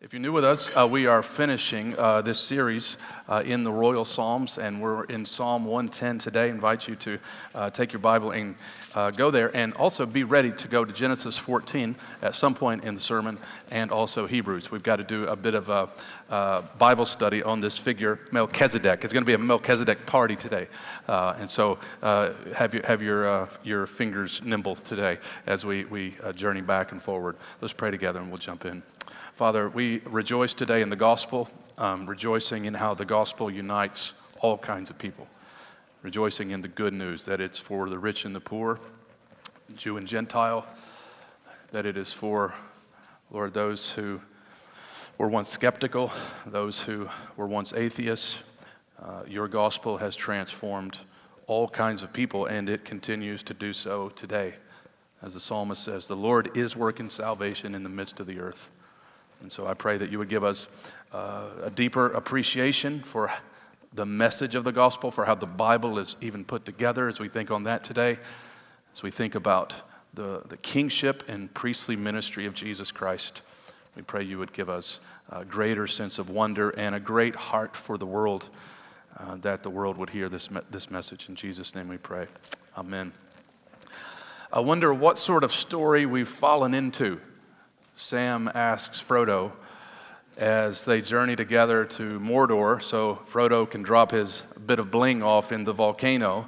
If you're new with us, uh, we are finishing uh, this series uh, in the Royal Psalms, and we're in Psalm 110 today. I invite you to uh, take your Bible and uh, go there, and also be ready to go to Genesis 14 at some point in the sermon, and also Hebrews. We've got to do a bit of a uh, Bible study on this figure, Melchizedek. It's going to be a Melchizedek party today, and so have, you, have your, your fingers nimble today as we, we journey back and forward. Let's pray together, and we'll jump in. Father, we rejoice today in the gospel, um, rejoicing in how the gospel unites all kinds of people, rejoicing in the good news that it's for the rich and the poor, Jew and Gentile, that it is for, Lord, those who were once skeptical, those who were once atheists. Uh, your gospel has transformed all kinds of people, and it continues to do so today. As the psalmist says, the Lord is working salvation in the midst of the earth. And so I pray that you would give us uh, a deeper appreciation for the message of the gospel, for how the Bible is even put together as we think on that today, as we think about the, the kingship and priestly ministry of Jesus Christ. We pray you would give us a greater sense of wonder and a great heart for the world, uh, that the world would hear this, me- this message. In Jesus' name we pray. Amen. I wonder what sort of story we've fallen into Sam asks Frodo as they journey together to Mordor so Frodo can drop his bit of bling off in the volcano.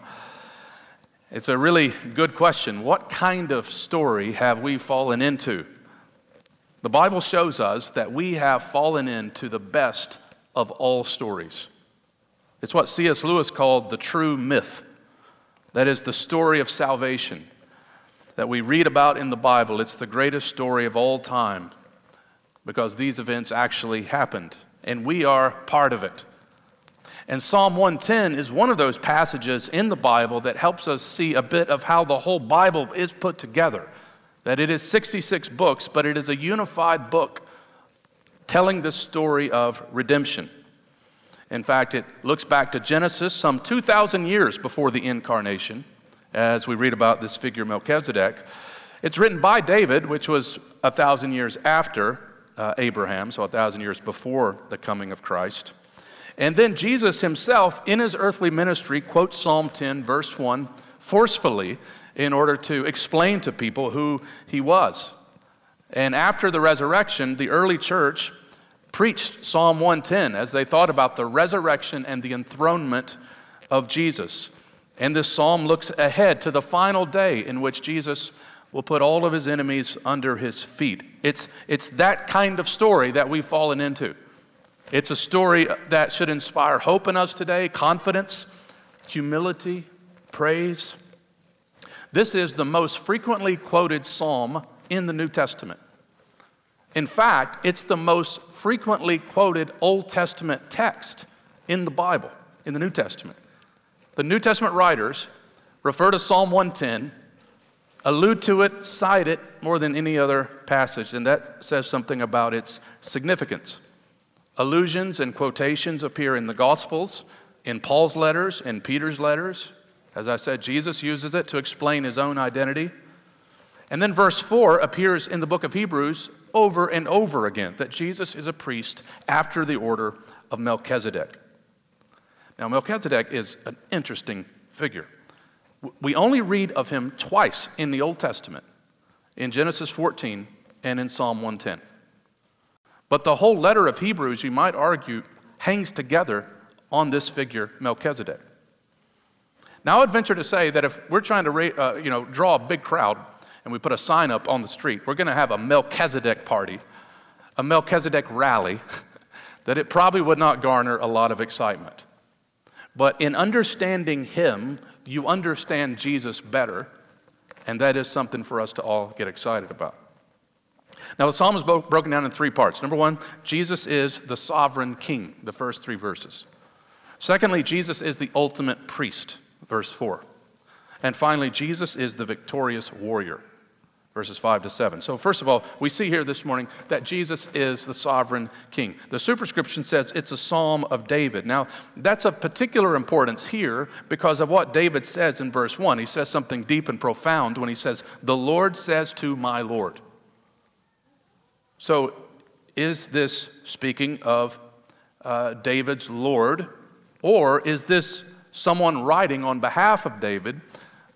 It's a really good question. What kind of story have we fallen into? The Bible shows us that we have fallen into the best of all stories. It's what C.S. Lewis called the true myth. That is the story of salvation that we read about in the Bible, it's the greatest story of all time because these events actually happened, and we are part of it. And Psalm 110 is one of those passages in the Bible that helps us see a bit of how the whole Bible is put together. That it is 66 books, but it is a unified book telling the story of redemption. In fact, it looks back to Genesis some 2,000 years before the incarnation as we read about this figure Melchizedek. It's written by David, which was a thousand years after uh, Abraham, so a thousand years before the coming of Christ. And then Jesus himself, in his earthly ministry, quotes Psalm 10, verse 1, forcefully in order to explain to people who he was. And after the resurrection, the early church preached Psalm 110 as they thought about the resurrection and the enthronement of Jesus. And this psalm looks ahead to the final day in which Jesus will put all of his enemies under his feet. It's, it's that kind of story that we've fallen into. It's a story that should inspire hope in us today, confidence, humility, praise. This is the most frequently quoted psalm in the New Testament. In fact, it's the most frequently quoted Old Testament text in the Bible, in the New Testament. The New Testament writers refer to Psalm 110, allude to it, cite it more than any other passage, and that says something about its significance. Allusions and quotations appear in the Gospels, in Paul's letters, in Peter's letters. As I said, Jesus uses it to explain his own identity. And then verse 4 appears in the book of Hebrews over and over again that Jesus is a priest after the order of Melchizedek. Now, Melchizedek is an interesting figure. We only read of him twice in the Old Testament in Genesis 14 and in Psalm 110. But the whole letter of Hebrews, you might argue, hangs together on this figure, Melchizedek. Now, I'd venture to say that if we're trying to uh, you know, draw a big crowd and we put a sign up on the street, we're going to have a Melchizedek party, a Melchizedek rally, that it probably would not garner a lot of excitement. But in understanding Him, you understand Jesus better, and that is something for us to all get excited about. Now, the psalm is broken down in three parts. Number one, Jesus is the sovereign king, the first three verses. Secondly, Jesus is the ultimate priest, verse 4. And finally, Jesus is the victorious warrior, verses 5 to 7. So, first of all, we see here this morning that Jesus is the sovereign king. The superscription says it's a psalm of David. Now, that's of particular importance here because of what David says in verse 1. He says something deep and profound when he says, The Lord says to my Lord. So, is this speaking of uh, David's Lord, or is this someone writing on behalf of David,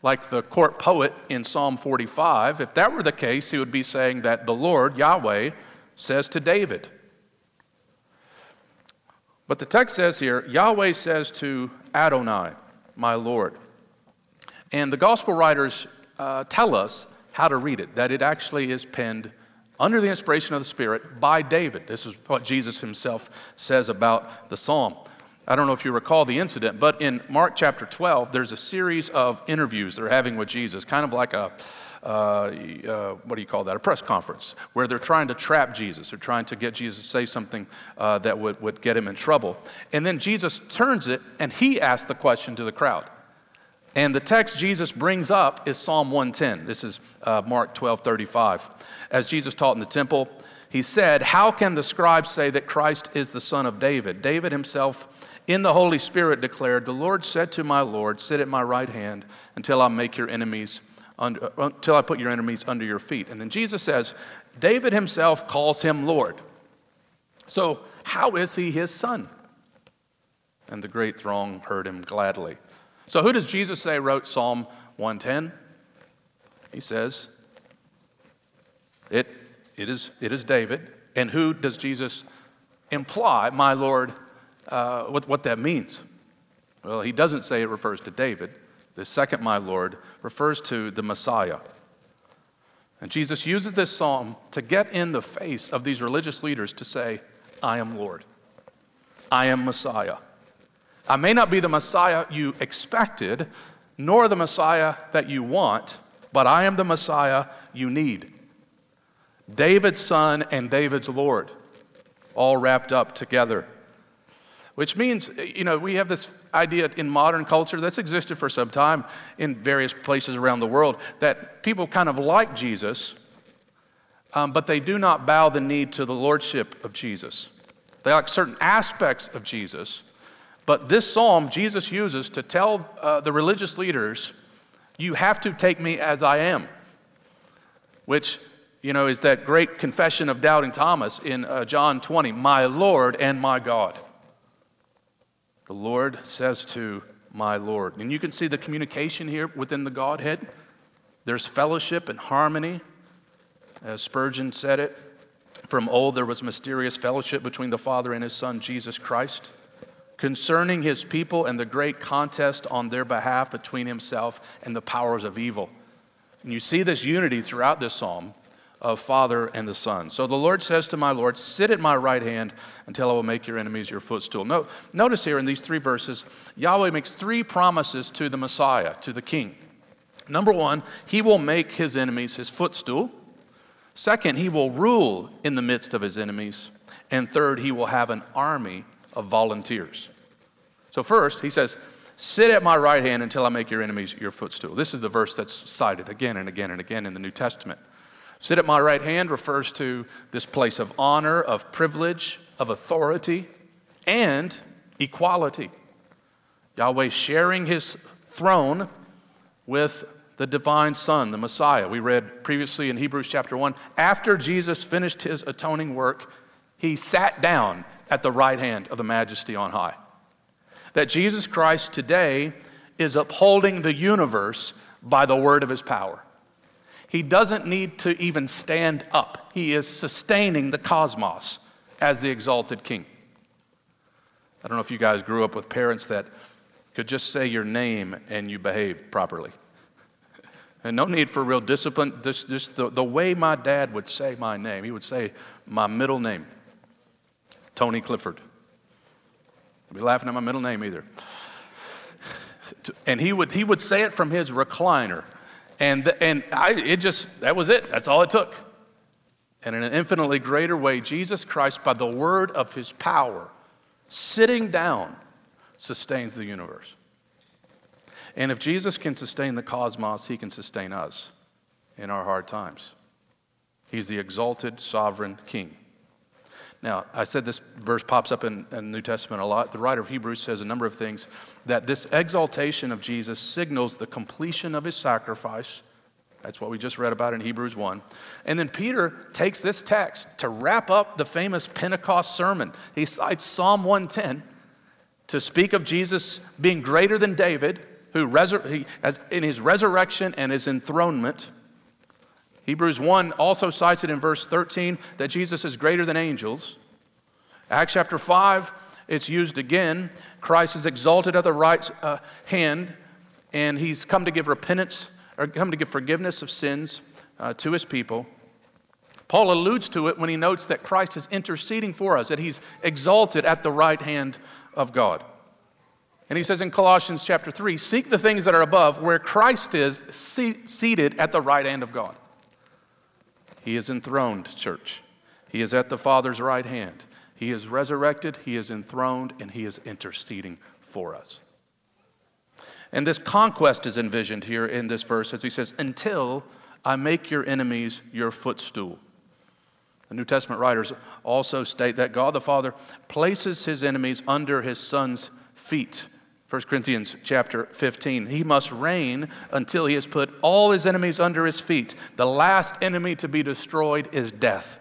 like the court poet in Psalm 45? If that were the case, he would be saying that the Lord, Yahweh, says to David. But the text says here, Yahweh says to Adonai, my Lord. And the gospel writers uh, tell us how to read it, that it actually is penned under the inspiration of the Spirit by David. This is what Jesus himself says about the psalm. I don't know if you recall the incident, but in Mark chapter 12, there's a series of interviews they're having with Jesus, kind of like a, uh, uh, what do you call that, a press conference, where they're trying to trap Jesus. They're trying to get Jesus to say something uh, that would, would get him in trouble. And then Jesus turns it and he asks the question to the crowd. And the text Jesus brings up is Psalm 110. This is uh, Mark 12 35. As Jesus taught in the temple, he said, How can the scribes say that Christ is the son of David? David himself, in the Holy Spirit, declared, The Lord said to my Lord, Sit at my right hand until I make your enemies, under, uh, until I put your enemies under your feet. And then Jesus says, David himself calls him Lord. So, how is he his son? And the great throng heard him gladly. So, who does Jesus say wrote Psalm 110? He says, it, it, is, it is David. And who does Jesus imply, my Lord, uh, what, what that means? Well, he doesn't say it refers to David. The second, my Lord, refers to the Messiah. And Jesus uses this psalm to get in the face of these religious leaders to say, I am Lord. I am Messiah. I may not be the Messiah you expected, nor the Messiah that you want, but I am the Messiah you need. David's son and David's Lord, all wrapped up together. Which means, you know, we have this idea in modern culture that's existed for some time in various places around the world that people kind of like Jesus, um, but they do not bow the knee to the lordship of Jesus. They like certain aspects of Jesus, but this psalm Jesus uses to tell uh, the religious leaders, you have to take me as I am, which, you know, is that great confession of doubting Thomas in uh, John 20, my Lord and my God. The Lord says to my Lord. And you can see the communication here within the Godhead. There's fellowship and harmony. As Spurgeon said it, from old there was mysterious fellowship between the Father and his Son, Jesus Christ concerning his people and the great contest on their behalf between himself and the powers of evil. And you see this unity throughout this psalm of Father and the Son. So the Lord says to my Lord, Sit at my right hand until I will make your enemies your footstool. No, notice here in these three verses, Yahweh makes three promises to the Messiah, to the King. Number one, he will make his enemies his footstool. Second, he will rule in the midst of his enemies. And third, he will have an army of volunteers. So, first, he says, Sit at my right hand until I make your enemies your footstool. This is the verse that's cited again and again and again in the New Testament. Sit at my right hand refers to this place of honor, of privilege, of authority, and equality. Yahweh sharing his throne with the divine Son, the Messiah. We read previously in Hebrews chapter 1 after Jesus finished his atoning work, he sat down at the right hand of the majesty on high. That Jesus Christ today is upholding the universe by the word of his power. He doesn't need to even stand up, he is sustaining the cosmos as the exalted king. I don't know if you guys grew up with parents that could just say your name and you behaved properly. And no need for real discipline. This, this, the, the way my dad would say my name, he would say my middle name. Tony Clifford. I'll be laughing at my middle name either. And he would, he would say it from his recliner. And, and I, it just, that was it. That's all it took. And in an infinitely greater way, Jesus Christ, by the word of his power, sitting down, sustains the universe. And if Jesus can sustain the cosmos, he can sustain us in our hard times. He's the exalted sovereign king. Now, I said this verse pops up in, the New Testament a lot. The writer of Hebrews says a number of things that this exaltation of Jesus signals the completion of his sacrifice That's what we just read about in Hebrews 1. And then Peter takes this text to wrap up the famous Pentecost sermon. He cites Psalm 110 to speak of Jesus being greater than David, who he, as, in his resurrection and his enthronement. Hebrews 1 also cites it in verse 13 that Jesus is greater than angels. Acts chapter 5, it's used again. Christ is exalted at the right uh, hand, and he's come to give repentance or come to give forgiveness of sins uh, to his people. Paul alludes to it when he notes that Christ is interceding for us, that he's exalted at the right hand of God. And he says in Colossians chapter 3 seek the things that are above, where Christ is seated at the right hand of God. He is enthroned, church. He is at the Father's right hand. He is resurrected, He is enthroned, and He is interceding for us. And this conquest is envisioned here in this verse as he says, Until I make your enemies your footstool. The New Testament writers also state that God the Father places his enemies under his son's feet. 1 Corinthians chapter 15. He must reign until he has put all his enemies under his feet. The last enemy to be destroyed is death.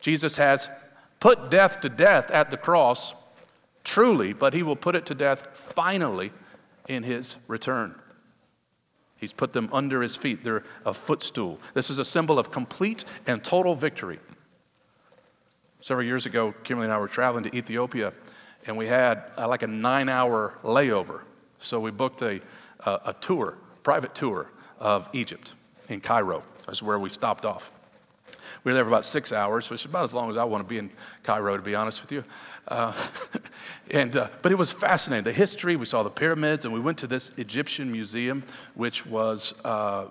Jesus has put death to death at the cross, truly, but he will put it to death finally in his return. He's put them under his feet. They're a footstool. This is a symbol of complete and total victory. Several years ago, Kimberly and I were traveling to Ethiopia, and we had uh, like a nine hour layover. So we booked a, a, a tour, private tour of Egypt in Cairo. That's where we stopped off. We were there for about six hours, which is about as long as I want to be in Cairo, to be honest with you. Uh, and, uh, but it was fascinating. The history, we saw the pyramids, and we went to this Egyptian museum, which was uh,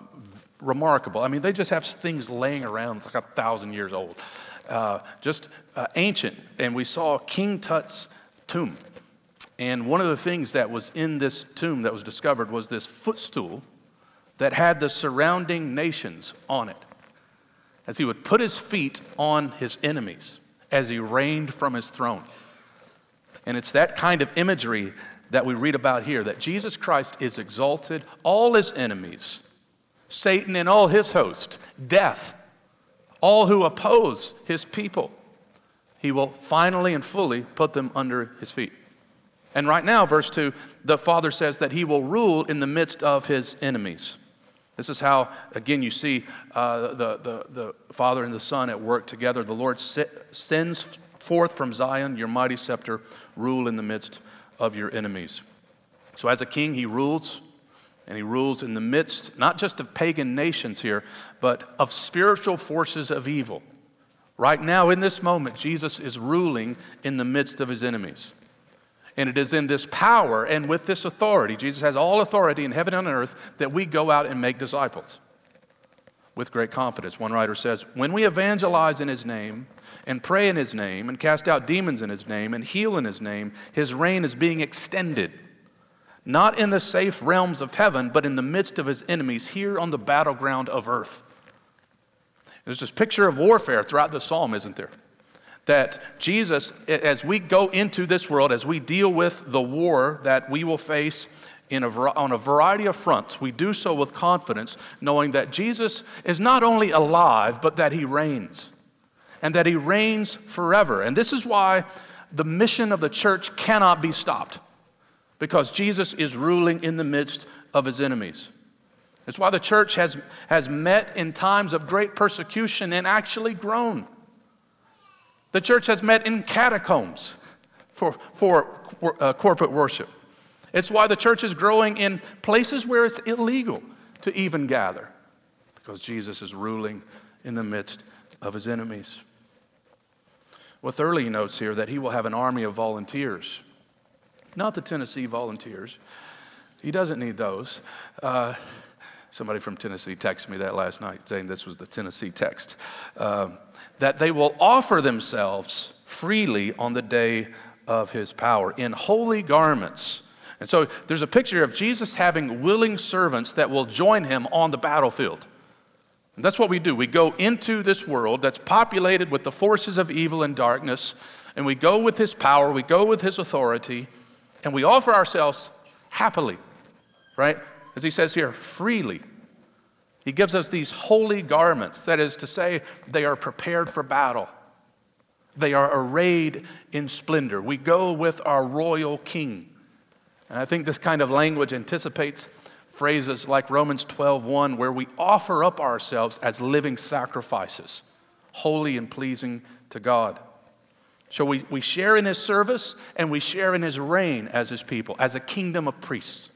remarkable. I mean, they just have things laying around, it's like a thousand years old, uh, just uh, ancient. And we saw King Tut's tomb. And one of the things that was in this tomb that was discovered was this footstool that had the surrounding nations on it as he would put his feet on his enemies as he reigned from his throne. And it's that kind of imagery that we read about here that Jesus Christ is exalted, all his enemies, Satan and all his host, death, all who oppose his people, he will finally and fully put them under his feet. And right now, verse 2, the Father says that he will rule in the midst of his enemies. This is how, again, you see uh, the, the, the Father and the Son at work together. The Lord sends forth from Zion your mighty scepter, rule in the midst of your enemies. So, as a king, he rules, and he rules in the midst not just of pagan nations here, but of spiritual forces of evil. Right now, in this moment, Jesus is ruling in the midst of his enemies. And it is in this power and with this authority, Jesus has all authority in heaven and on earth, that we go out and make disciples with great confidence. One writer says, When we evangelize in his name, and pray in his name, and cast out demons in his name, and heal in his name, his reign is being extended. Not in the safe realms of heaven, but in the midst of his enemies here on the battleground of earth. There's this picture of warfare throughout the psalm, isn't there? that Jesus, as we go into this world, as we deal with the war that we will face in a, on a variety of fronts, we do so with confidence, knowing that Jesus is not only alive, but that he reigns, and that he reigns forever. And this is why the mission of the church cannot be stopped, because Jesus is ruling in the midst of his enemies. It's why the church has, has met in times of great persecution and actually grown. The church has met in catacombs for, for uh, corporate worship. It's why the church is growing in places where it's illegal to even gather, because Jesus is ruling in the midst of his enemies. Well, he notes here that he will have an army of volunteers, not the Tennessee volunteers. He doesn't need those. Uh, somebody from Tennessee texted me that last night saying this was the Tennessee text. Uh, that they will offer themselves freely on the day of his power in holy garments. And so there's a picture of Jesus having willing servants that will join him on the battlefield. And that's what we do. We go into this world that's populated with the forces of evil and darkness, and we go with his power, we go with his authority, and we offer ourselves happily, right? As he says here, freely. He gives us these holy garments, that is to say, they are prepared for battle. They are arrayed in splendor. We go with our royal king. And I think this kind of language anticipates phrases like Romans 12:1 where we offer up ourselves as living sacrifices, holy and pleasing to God. So we, we share in his service and we share in his reign as his people, as a kingdom of priests.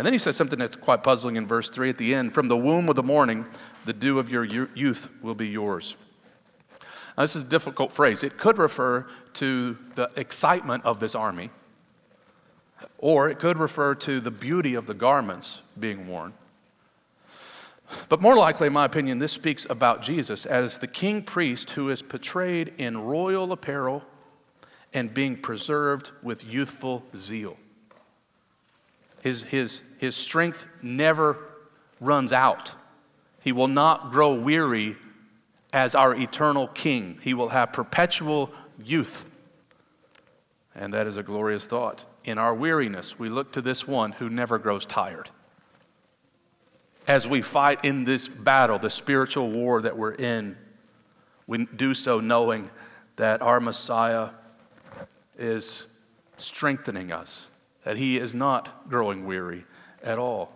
And then he says something that's quite puzzling in verse 3 at the end From the womb of the morning, the dew of your youth will be yours. Now, this is a difficult phrase. It could refer to the excitement of this army, or it could refer to the beauty of the garments being worn. But more likely, in my opinion, this speaks about Jesus as the king priest who is portrayed in royal apparel and being preserved with youthful zeal. His, his, his strength never runs out. He will not grow weary as our eternal king. He will have perpetual youth. And that is a glorious thought. In our weariness, we look to this one who never grows tired. As we fight in this battle, the spiritual war that we're in, we do so knowing that our Messiah is strengthening us that he is not growing weary at all.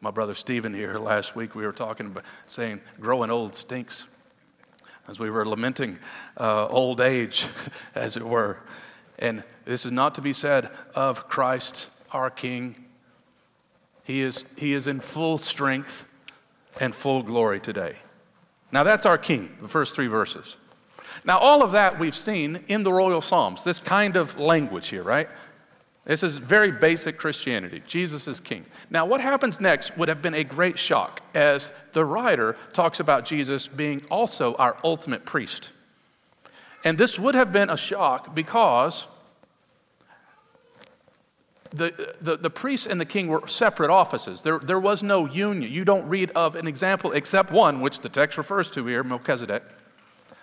My brother Stephen here last week, we were talking about saying growing old stinks. As we were lamenting uh, old age, as it were. And this is not to be said of Christ, our King. He is, he is in full strength and full glory today. Now, that's our King, the first three verses. Now, all of that we've seen in the Royal Psalms, this kind of language here, right? This is very basic Christianity. Jesus is king. Now, what happens next would have been a great shock as the writer talks about Jesus being also our ultimate priest. And this would have been a shock because the, the, the priest and the king were separate offices. There, there was no union. You don't read of an example except one, which the text refers to here, Melchizedek,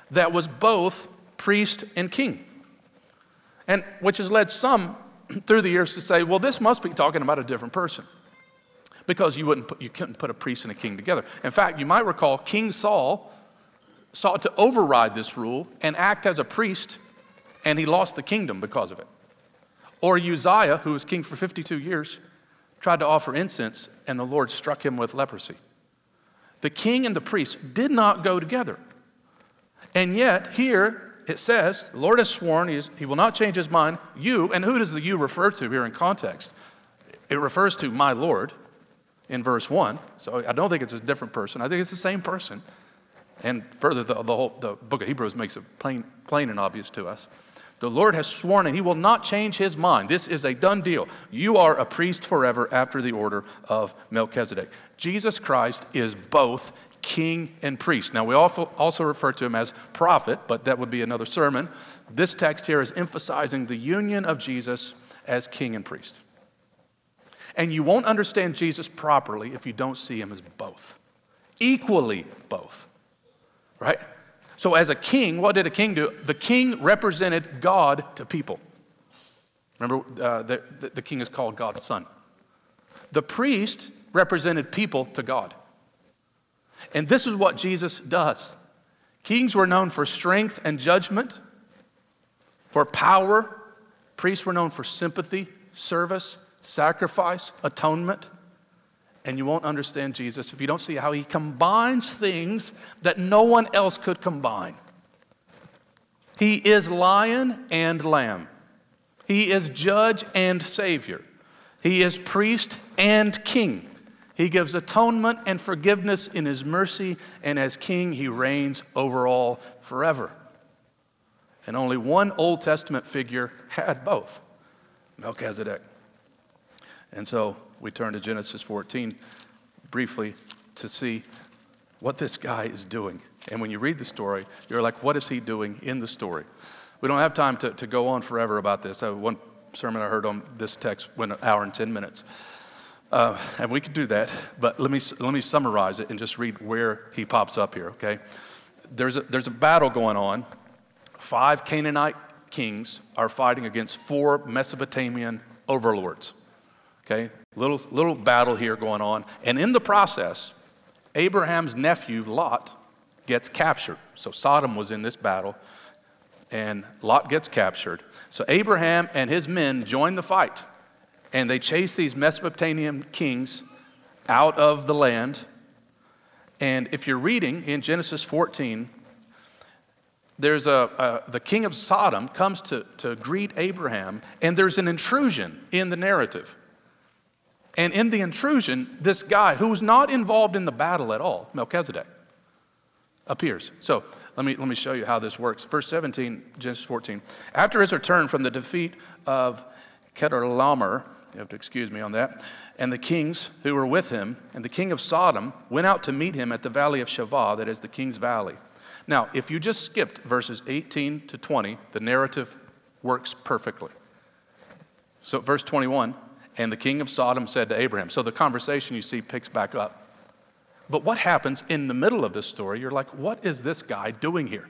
that was both priest and king. And which has led some through the years to say, well, this must be talking about a different person. Because you, wouldn't put, you couldn't put a priest and a king together. In fact, you might recall King Saul sought to override this rule and act as a priest, and he lost the kingdom because of it. Or Uzziah, who was king for 52 years, tried to offer incense, and the Lord struck him with leprosy. The king and the priest did not go together. And yet, here, it says, the Lord has sworn he, is, he will not change his mind. You, and who does the you refer to here in context? It refers to my Lord in verse 1. So I don't think it's a different person. I think it's the same person. And further, the, the, whole, the book of Hebrews makes it plain, plain and obvious to us. The Lord has sworn and he will not change his mind. This is a done deal. You are a priest forever after the order of Melchizedek. Jesus Christ is both king and priest. Now, we also refer to him as prophet, but that would be another sermon. This text here is emphasizing the union of Jesus as king and priest. And you won't understand Jesus properly if you don't see him as both, equally both, right? So, as a king, what did a king do? The king represented God to people. Remember, uh, the, the king is called God's son. The priest represented people to God. And this is what Jesus does. Kings were known for strength and judgment, for power. Priests were known for sympathy, service, sacrifice, atonement. And you won't understand Jesus if you don't see how he combines things that no one else could combine. He is lion and lamb. He is judge and savior. He is priest and king. He gives atonement and forgiveness in His mercy, and as King, He reigns over all forever. And only one Old Testament figure had both Melchizedek. And so we turn to Genesis 14 briefly to see what this guy is doing. And when you read the story, you're like, what is he doing in the story? We don't have time to, to go on forever about this. I, one sermon I heard on this text went an hour and 10 minutes. Uh, and we could do that, but let me, let me summarize it and just read where he pops up here, okay? There's a, there's a battle going on. Five Canaanite kings are fighting against four Mesopotamian overlords, okay? Little, little battle here going on. And in the process, Abraham's nephew, Lot, gets captured. So Sodom was in this battle, and Lot gets captured. So Abraham and his men join the fight, and they chase these Mesopotamian kings out of the land. And if you're reading in Genesis 14, there's a, a, the king of Sodom comes to, to greet Abraham, and there's an intrusion in the narrative. And in the intrusion, this guy who's not involved in the battle at all, Melchizedek, appears. So let me, let me show you how this works. Verse 17, Genesis 14. After his return from the defeat of Chedorlaomer, you have to excuse me on that, and the kings who were with him, and the king of Sodom went out to meet him at the valley of Shaveh, that is the king's valley. Now, if you just skipped verses 18 to 20, the narrative works perfectly. So, verse 21 and the king of Sodom said to Abraham. So the conversation you see picks back up. But what happens in the middle of this story? You're like, what is this guy doing here?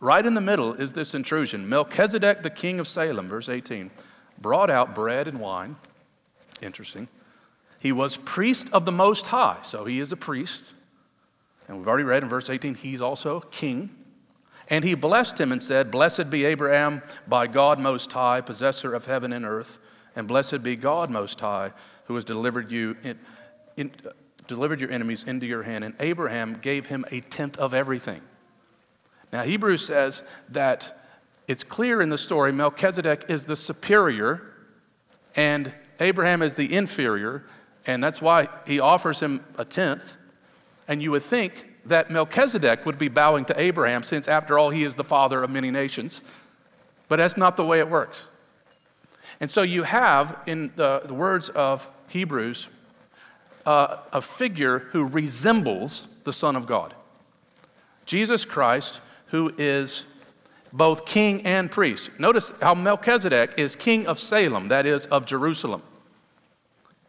Right in the middle is this intrusion. Melchizedek, the king of Salem, verse 18, brought out bread and wine. Interesting. He was priest of the Most High, so he is a priest. And we've already read in verse 18, he's also king. And he blessed him and said, Blessed be Abraham by God Most High, possessor of heaven and earth. And blessed be God Most High, who has delivered you in, in, uh, delivered your enemies into your hand. And Abraham gave him a tenth of everything. Now, Hebrews says that it's clear in the story Melchizedek is the superior and Abraham is the inferior, and that's why he offers him a tenth. And you would think that Melchizedek would be bowing to Abraham, since after all, he is the father of many nations. But that's not the way it works. And so you have, in the, the words of Hebrews, uh, a figure who resembles the Son of God. Jesus Christ, who is both king and priest. Notice how Melchizedek is king of Salem, that is, of Jerusalem.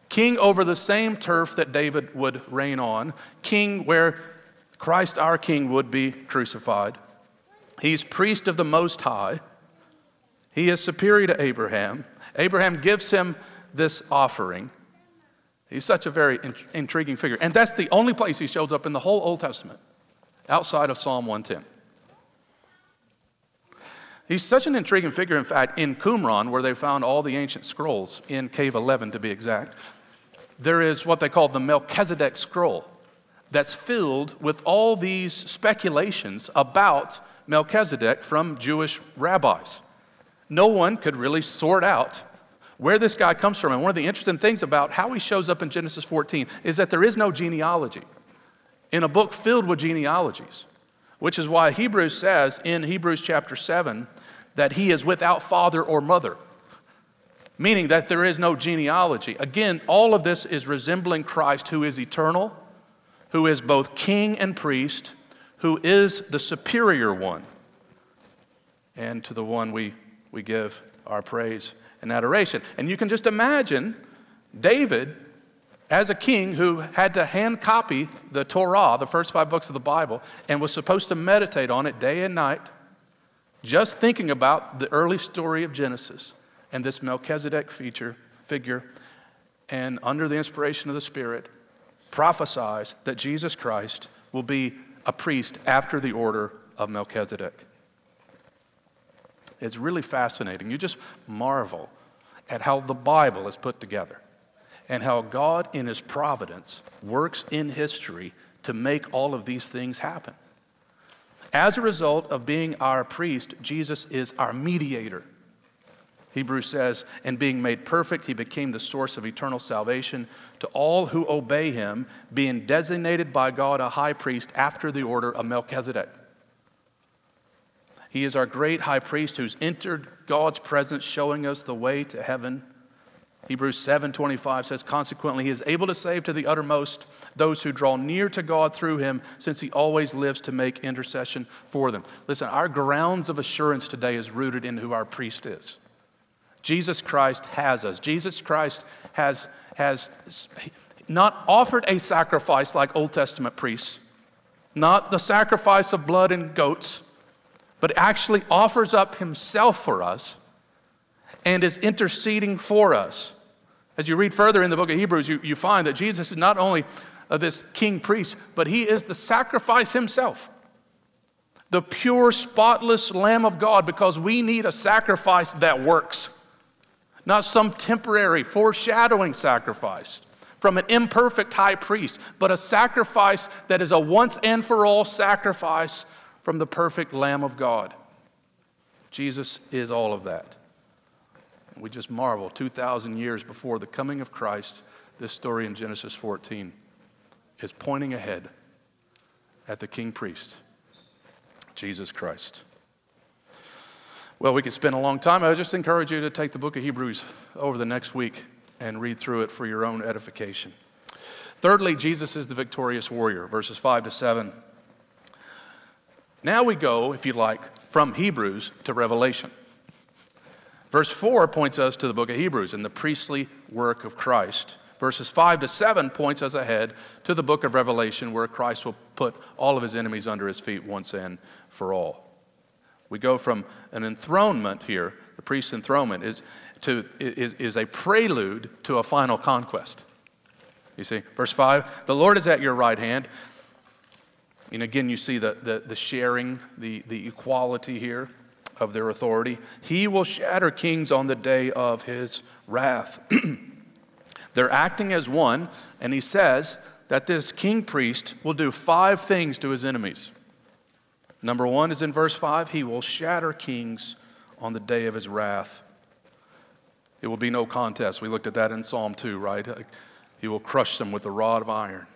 King over the same turf that David would reign on, king where Christ our king would be crucified. He's priest of the Most High. He is superior to Abraham. Abraham gives him this offering. He's such a very in- intriguing figure. And that's the only place he shows up in the whole Old Testament outside of Psalm 110. He's such an intriguing figure, in fact, in Qumran, where they found all the ancient scrolls, in Cave 11 to be exact, there is what they call the Melchizedek scroll that's filled with all these speculations about Melchizedek from Jewish rabbis no one could really sort out where this guy comes from. And one of the interesting things about how he shows up in Genesis 14 is that there is no genealogy in a book filled with genealogies, which is why Hebrews says in Hebrews chapter 7 that he is without father or mother, meaning that there is no genealogy. Again, all of this is resembling Christ, who is eternal, who is both king and priest, who is the superior one, and to the one we we give our praise and adoration. And you can just imagine David as a king who had to hand copy the Torah, the first five books of the Bible, and was supposed to meditate on it day and night, just thinking about the early story of Genesis and this Melchizedek feature, figure, and under the inspiration of the Spirit, prophesies that Jesus Christ will be a priest after the order of Melchizedek. It's really fascinating. You just marvel at how the Bible is put together and how God, in His providence, works in history to make all of these things happen. As a result of being our priest, Jesus is our mediator. Hebrews says, and being made perfect, he became the source of eternal salvation to all who obey him, being designated by God a high priest after the order of Melchizedek. He is our great high priest who's entered God's presence, showing us the way to heaven. Hebrews 7:25 says, "Consequently, he is able to save to the uttermost those who draw near to God through him, since he always lives to make intercession for them." Listen, our grounds of assurance today is rooted in who our priest is. Jesus Christ has us. Jesus Christ has, has not offered a sacrifice like Old Testament priests, not the sacrifice of blood and goats, but actually offers up himself for us and is interceding for us. As you read further in the book of Hebrews, you, you find that Jesus is not only uh, this king priest, but he is the sacrifice himself. The pure, spotless Lamb of God, because we need a sacrifice that works, not some temporary, foreshadowing sacrifice from an imperfect high priest, but a sacrifice that is a once and for all sacrifice from the perfect Lamb of God. Jesus is all of that. We just marvel 2,000 years before the coming of Christ, this story in Genesis 14 is pointing ahead at the king priest, Jesus Christ. Well, we could spend a long time. I just encourage you to take the book of Hebrews over the next week and read through it for your own edification. Thirdly, Jesus is the victorious warrior, verses 5 to 7. Now we go, if you like, from Hebrews to Revelation. Verse 4 points us to the book of Hebrews and the priestly work of Christ. Verses 5 to 7 points us ahead to the book of Revelation, where Christ will put all of his enemies under his feet once and for all. We go from an enthronement here, the priest's enthronement is, to, is, is a prelude to a final conquest. You see, verse 5 the Lord is at your right hand. And again, you see the, the, the sharing, the, the equality here of their authority. He will shatter kings on the day of his wrath. They're acting as one, and he says that this king priest will do five things to his enemies. Number one is in verse 5 he will shatter kings on the day of his wrath. It will be no contest. We looked at that in Psalm 2, right? He will crush them with a rod of iron.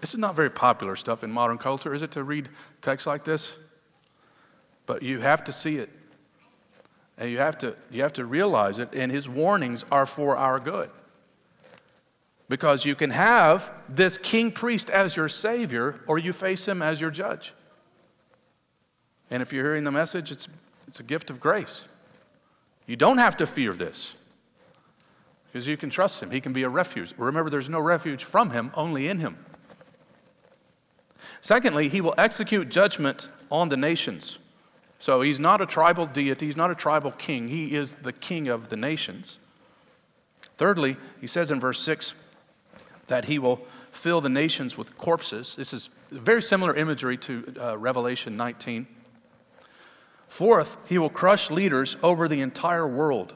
This is not very popular stuff in modern culture, is it, to read texts like this? But you have to see it. And you have to, you have to realize it, and his warnings are for our good. Because you can have this king priest as your savior, or you face him as your judge. And if you're hearing the message, it's, it's a gift of grace. You don't have to fear this because you can trust him. He can be a refuge. Remember, there's no refuge from him, only in him. Secondly, he will execute judgment on the nations. So he's not a tribal deity, he's not a tribal king, he is the king of the nations. Thirdly, he says in verse 6 that he will fill the nations with corpses. This is very similar imagery to uh, Revelation 19. Fourth, he will crush leaders over the entire world.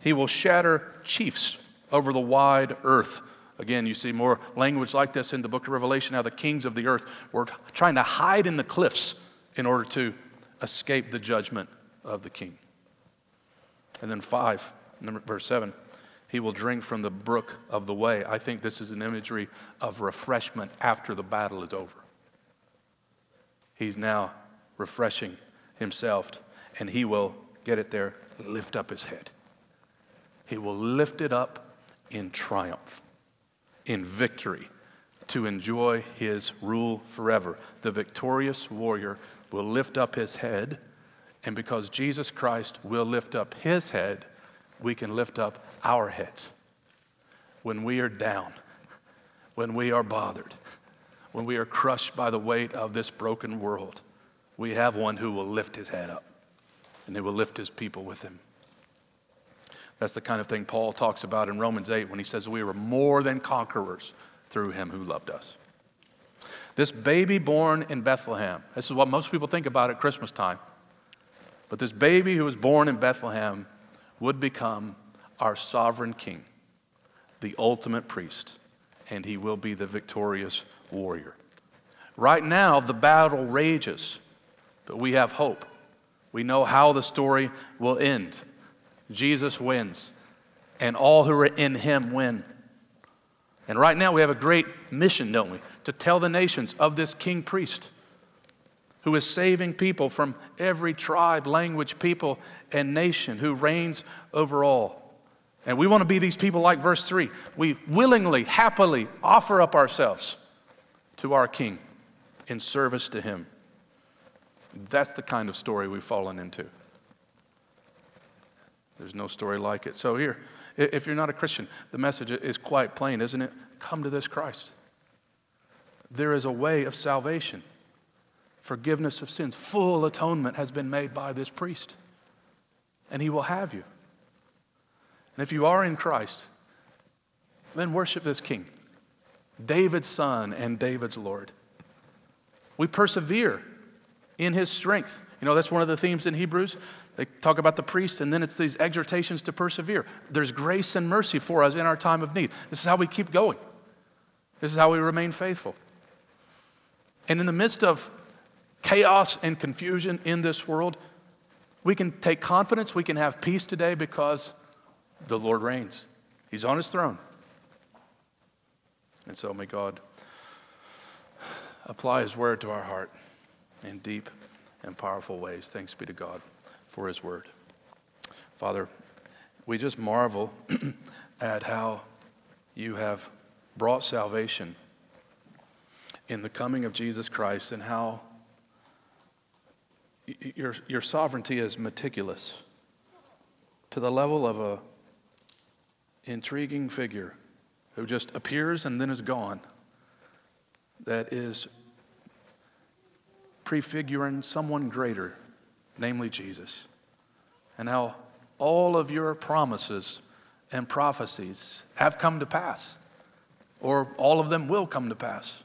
He will shatter chiefs over the wide earth. Again, you see more language like this in the book of Revelation how the kings of the earth were trying to hide in the cliffs in order to escape the judgment of the king. And then five, number, verse seven, he will drink from the brook of the way. I think this is an imagery of refreshment after the battle is over. He's now refreshing himself, and he will get it there, lift up his head. He will lift it up in triumph, in victory, to enjoy his rule forever. The victorious warrior will lift up his head, and because Jesus Christ will lift up his head, we can lift up our heads. When we are down, when we are bothered, when we are crushed by the weight of this broken world, we have one who will lift his head up and he will lift his people with him. That's the kind of thing Paul talks about in Romans 8 when he says, We were more than conquerors through him who loved us. This baby born in Bethlehem, this is what most people think about at Christmas time. But this baby who was born in Bethlehem would become our sovereign king, the ultimate priest, and he will be the victorious warrior. Right now, the battle rages, but we have hope. We know how the story will end. Jesus wins, and all who are in him win. And right now, we have a great mission, don't we? To tell the nations of this king priest who is saving people from every tribe, language, people, and nation, who reigns over all. And we want to be these people like verse 3. We willingly, happily offer up ourselves to our king in service to him. That's the kind of story we've fallen into. There's no story like it. So, here, if you're not a Christian, the message is quite plain, isn't it? Come to this Christ. There is a way of salvation, forgiveness of sins. Full atonement has been made by this priest, and he will have you. And if you are in Christ, then worship this King, David's Son and David's Lord. We persevere in his strength. You know, that's one of the themes in Hebrews. They talk about the priest, and then it's these exhortations to persevere. There's grace and mercy for us in our time of need. This is how we keep going, this is how we remain faithful. And in the midst of chaos and confusion in this world, we can take confidence, we can have peace today because the Lord reigns. He's on his throne. And so may God apply his word to our heart in deep and powerful ways. Thanks be to God for his word. Father, we just marvel at how you have brought salvation in the coming of Jesus Christ and how your, your sovereignty is meticulous to the level of a intriguing figure who just appears and then is gone that is prefiguring someone greater, namely Jesus. And how all of your promises and prophecies have come to pass, or all of them will come to pass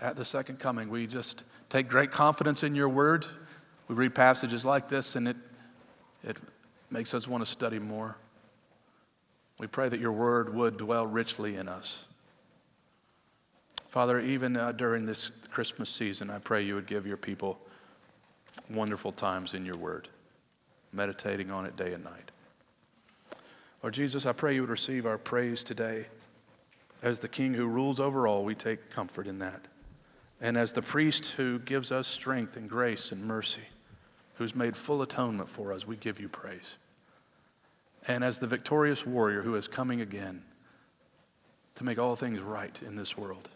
at the second coming. We just take great confidence in your word. We read passages like this, and it, it makes us want to study more. We pray that your word would dwell richly in us. Father, even uh, during this Christmas season, I pray you would give your people wonderful times in your word, meditating on it day and night. Lord Jesus, I pray you would receive our praise today. As the King who rules over all, we take comfort in that. And as the priest who gives us strength and grace and mercy, who's made full atonement for us, we give you praise. And as the victorious warrior who is coming again to make all things right in this world,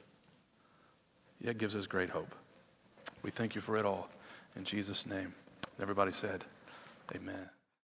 yet gives us great hope. We thank you for it all. In Jesus' name. Everybody said, Amen.